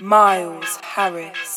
Miles Harris.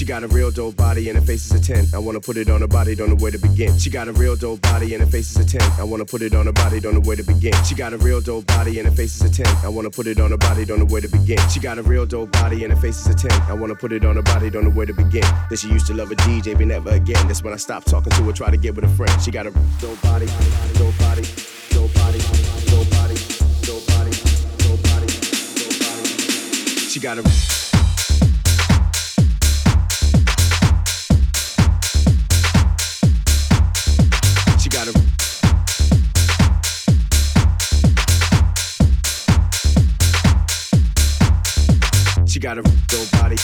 She got a real dope body and her face is a 10. I wanna put it on her body, don't know where to begin. She got a real dope body and her face is a 10. I wanna put it on her body, don't know where to begin. She got a real dope body and her face is a 10. I wanna put it on her body, don't know where to begin. She got a real dope body and her face is a 10. I wanna put it on her body, don't know where to begin. That she used to love a DJ, but never again. That's when I stopped talking to her, try to get with a friend. She got a dope body, dope body, dope body, dope body, dope body, dope body, dope body. She got a got a dope body,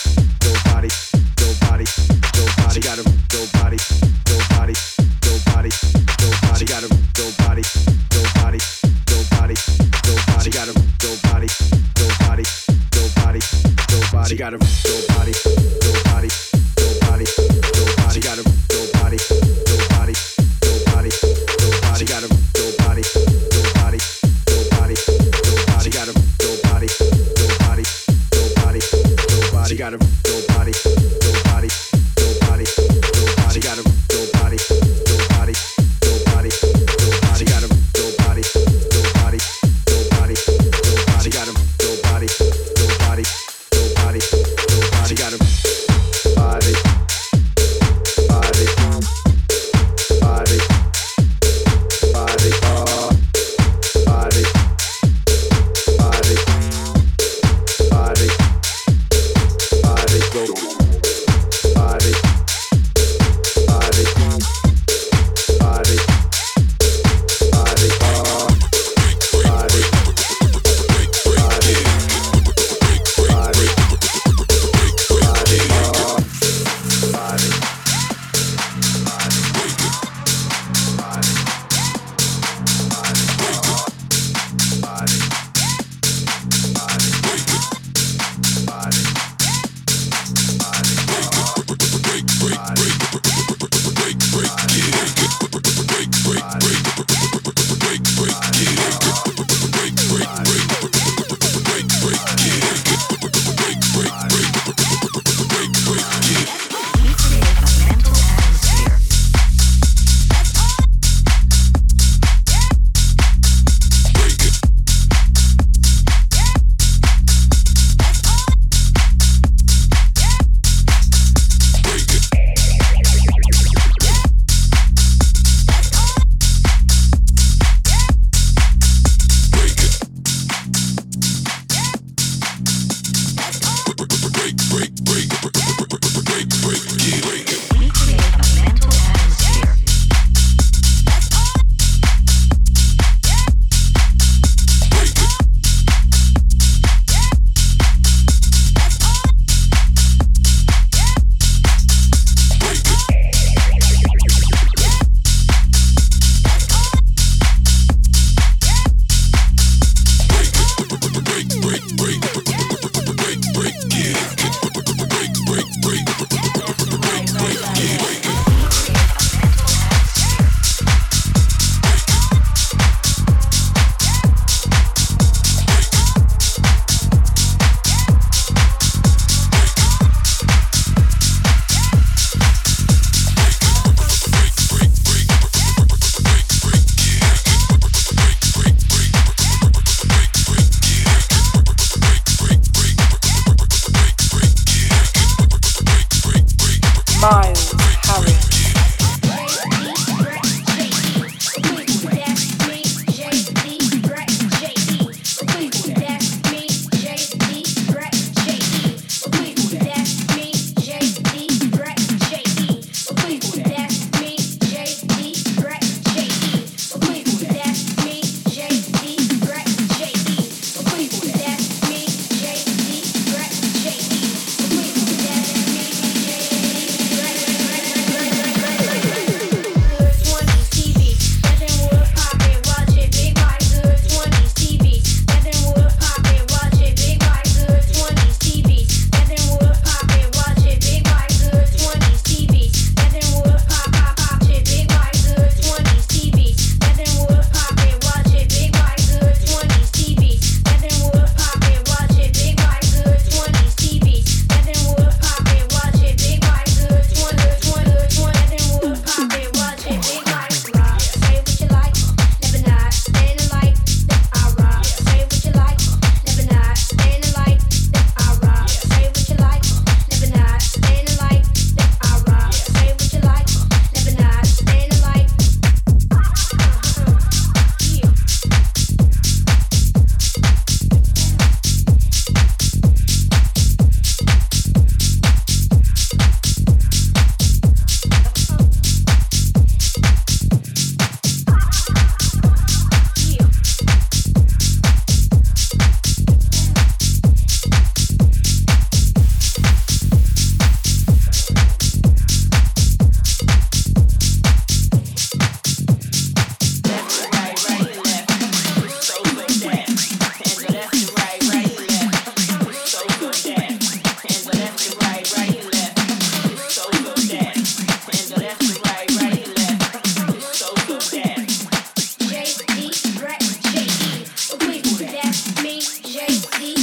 baby.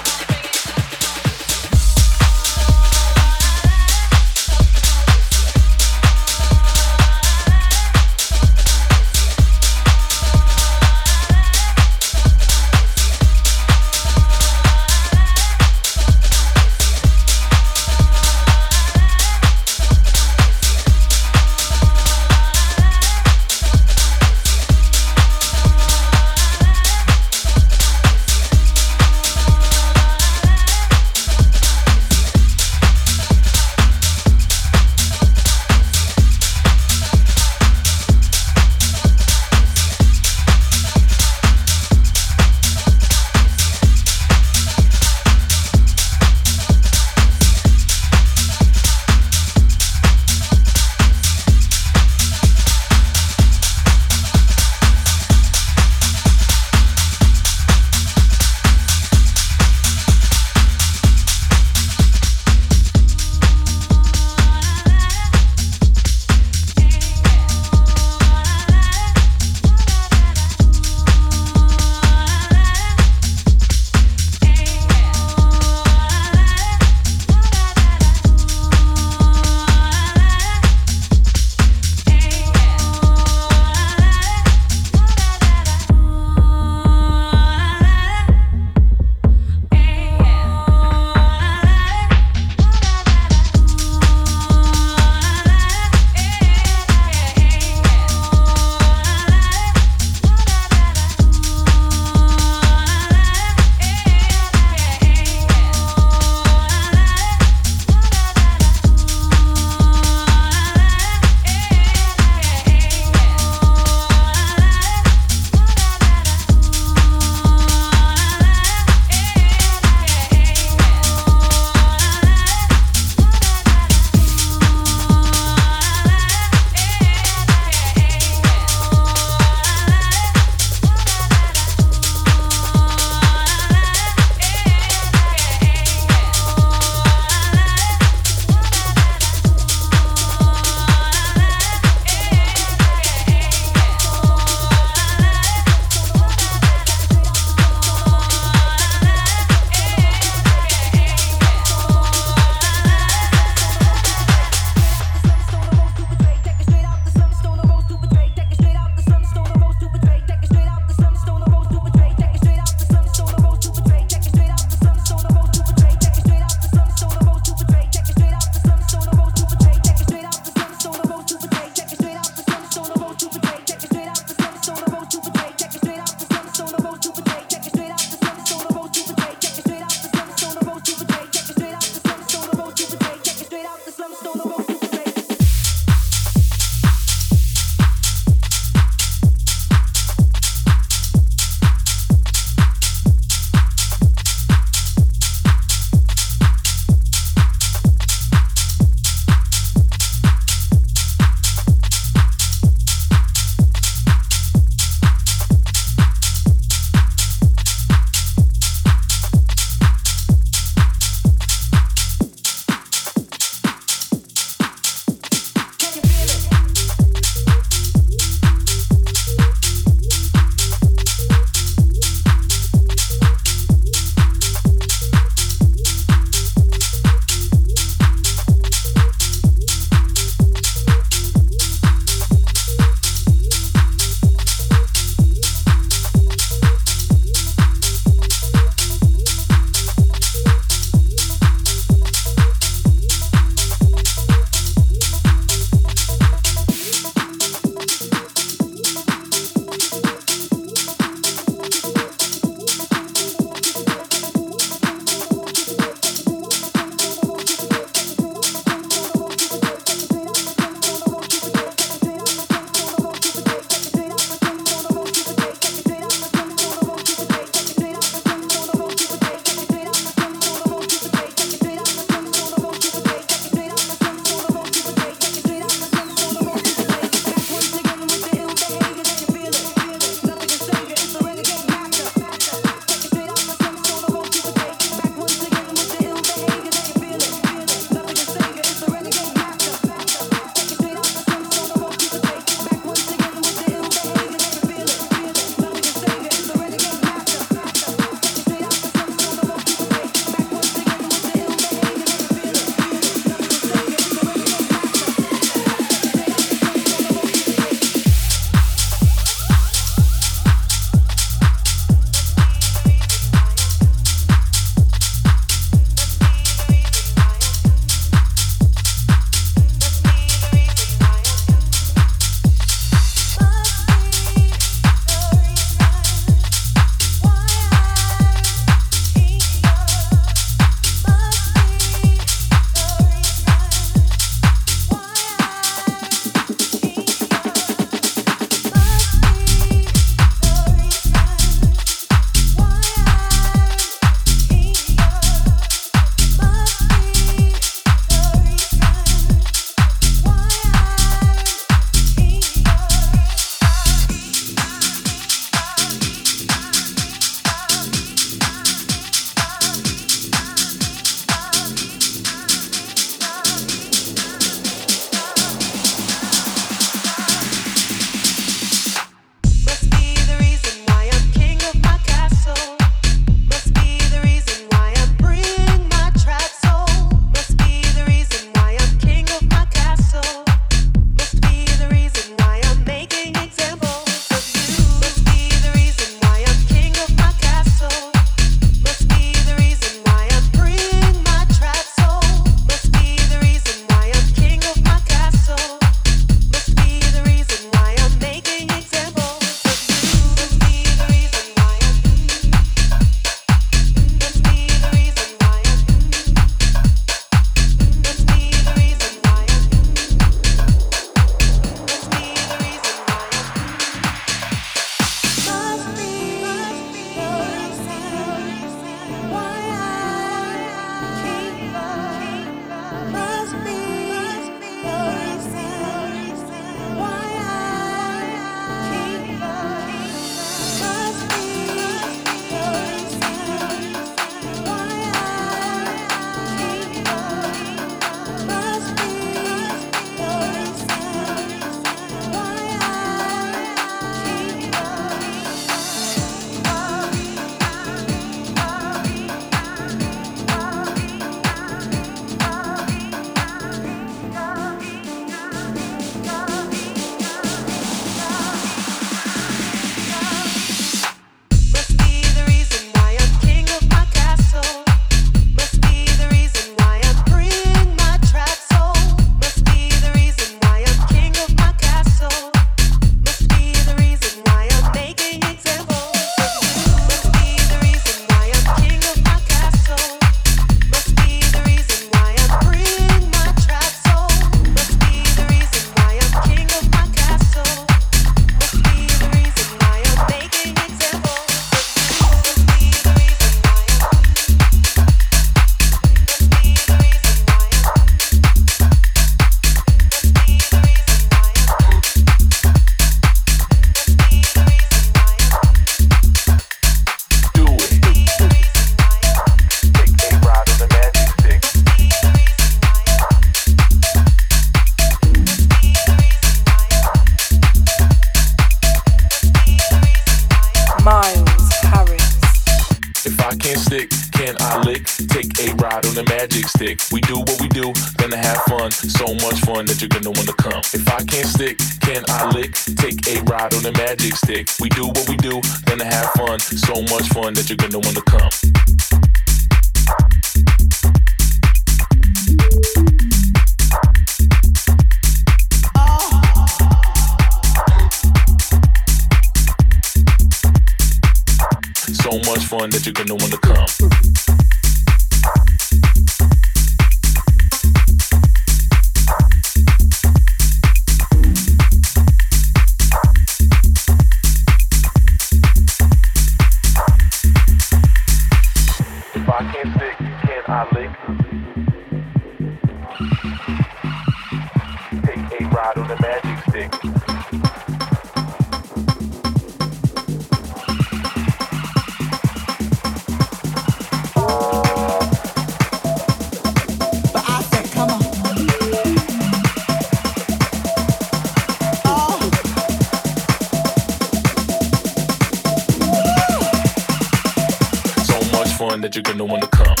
You're gonna wanna come.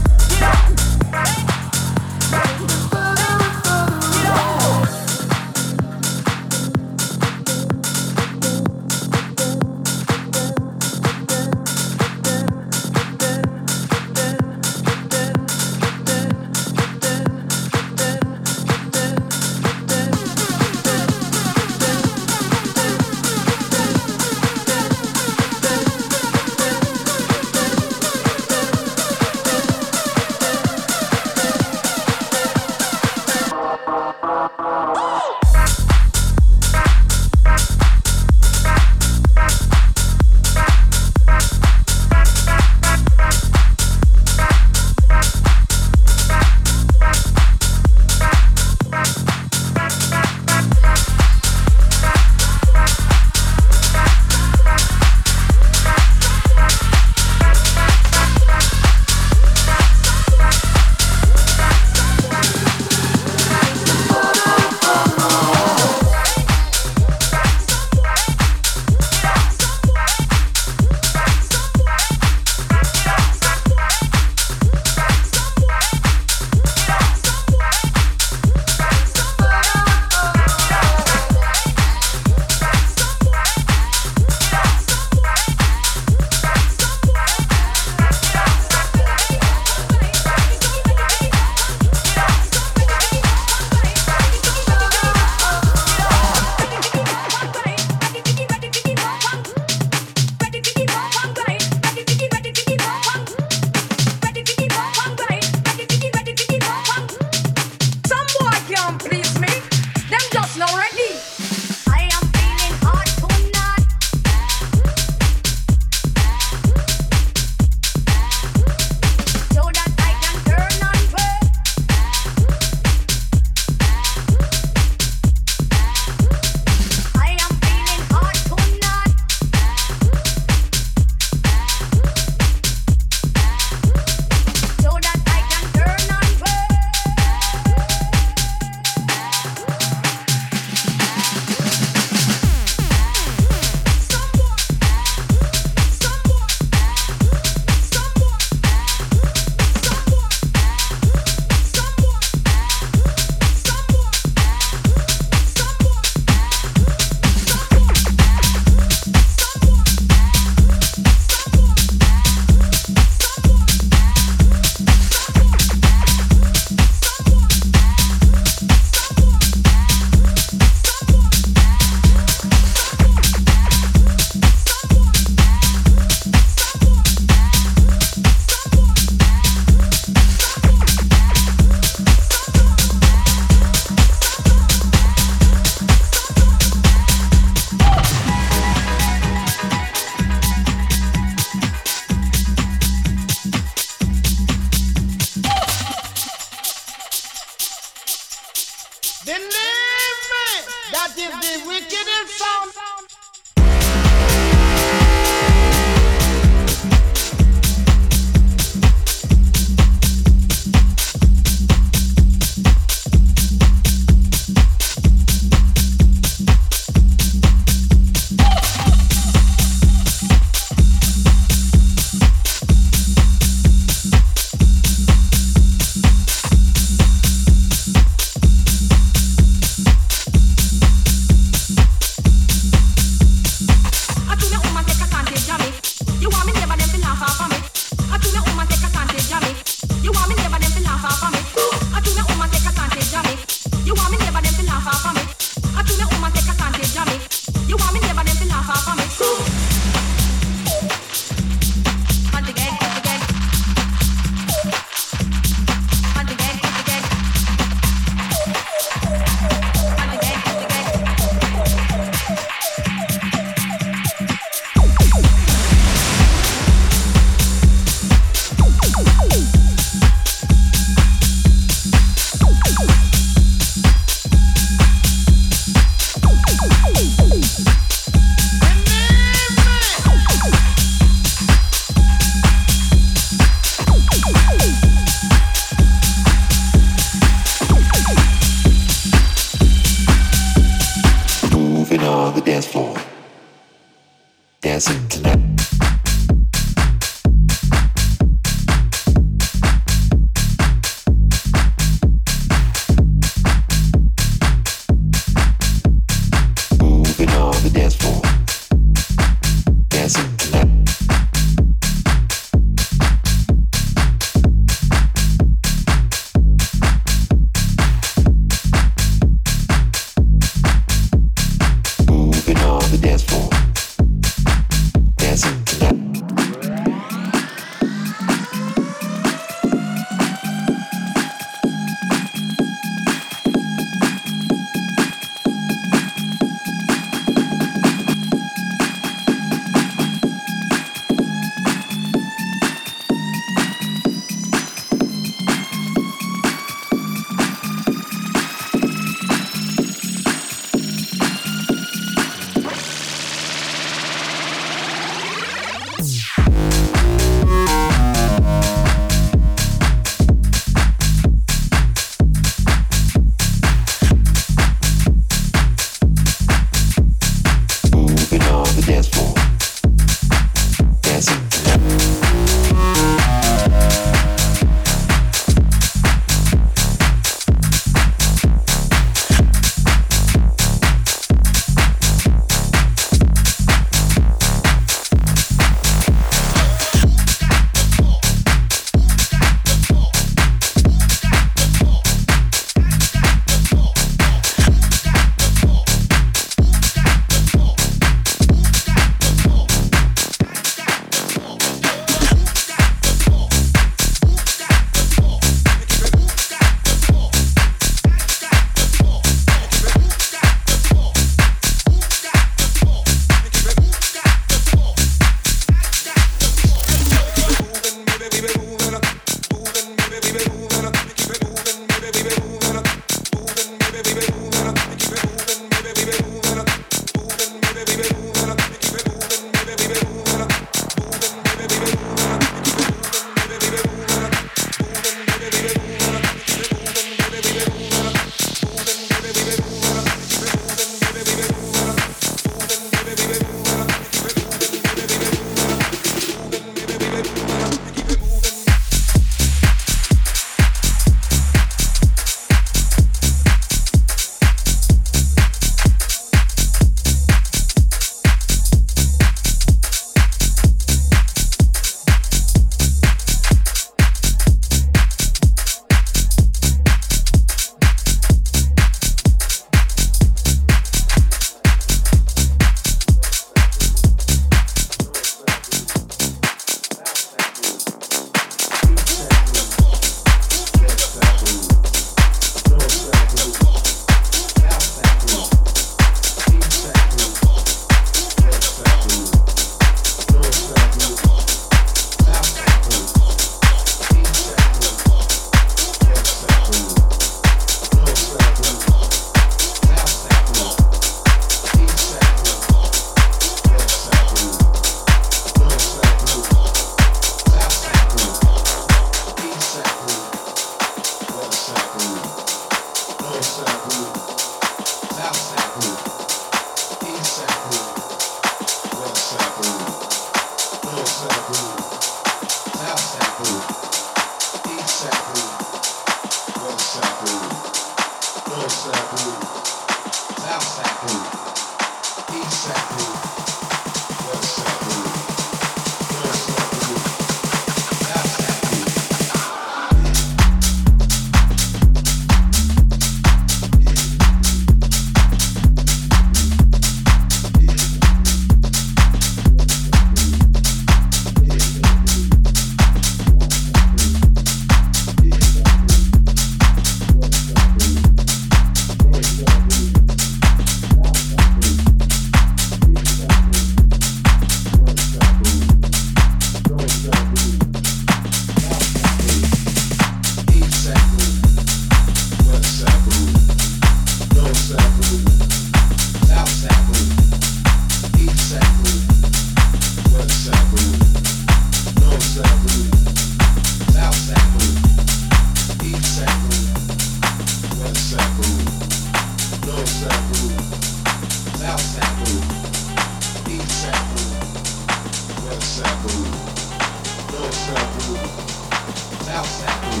House Sabu,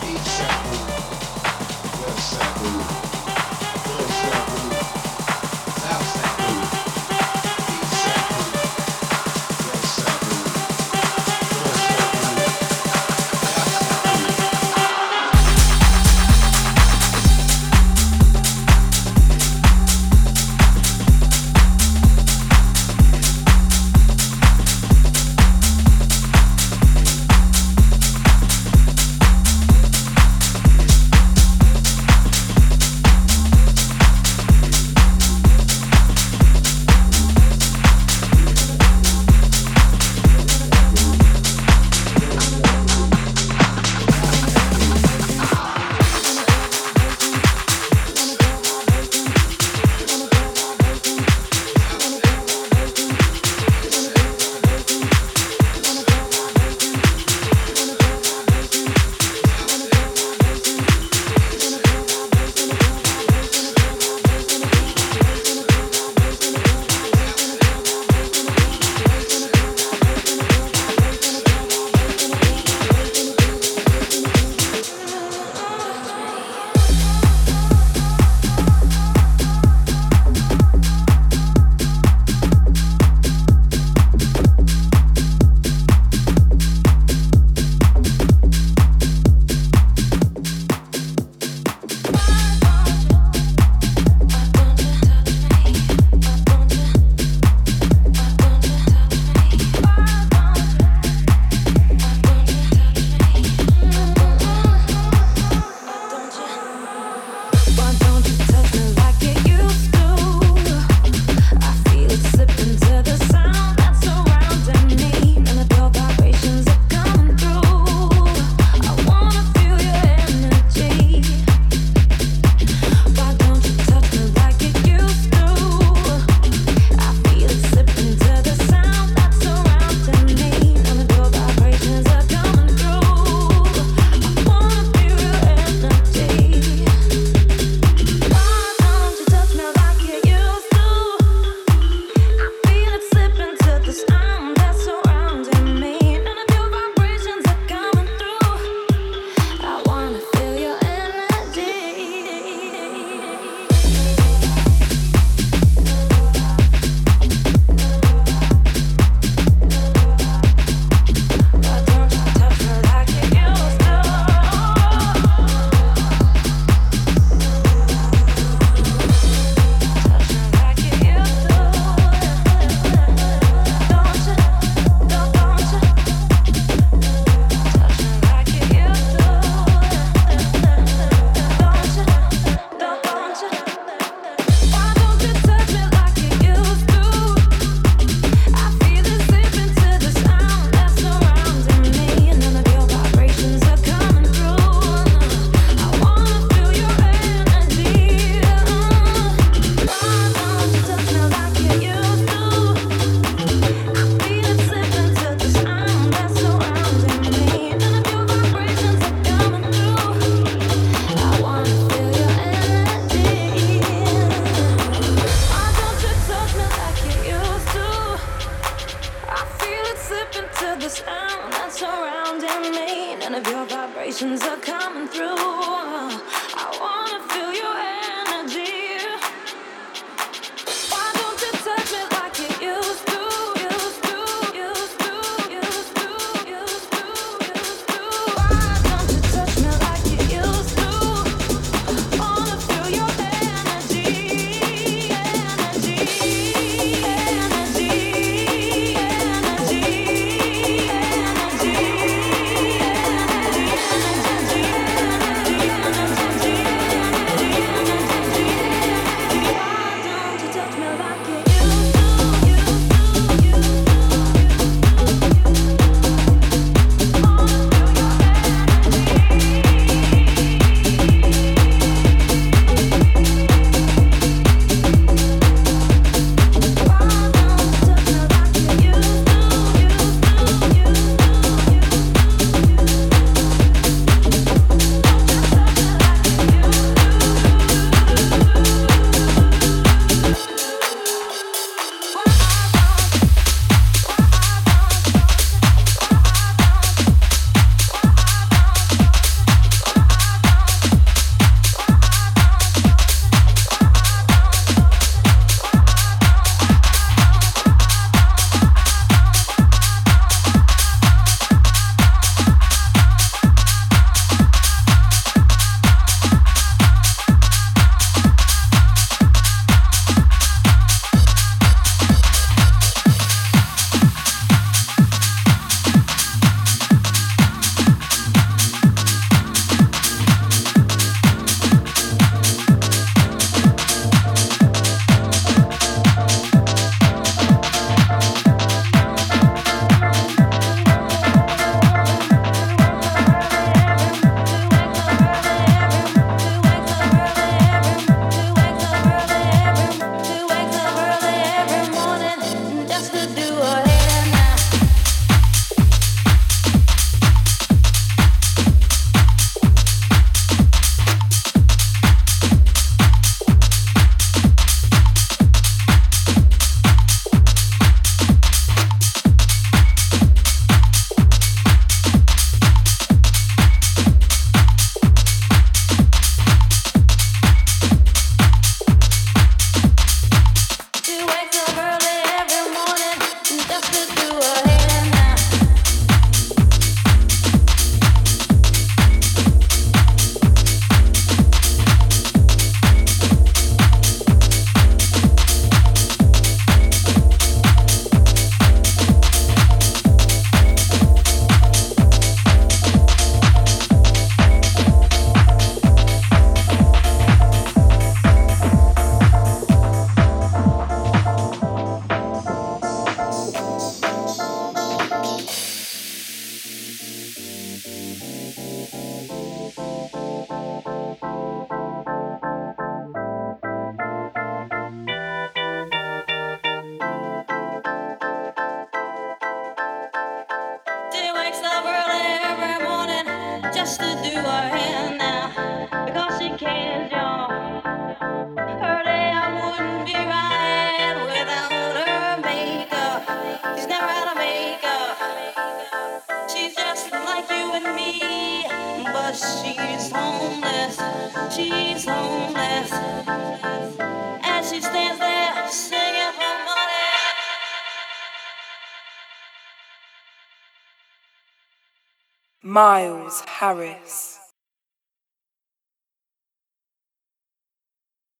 Deep Sabu, Web Sabu.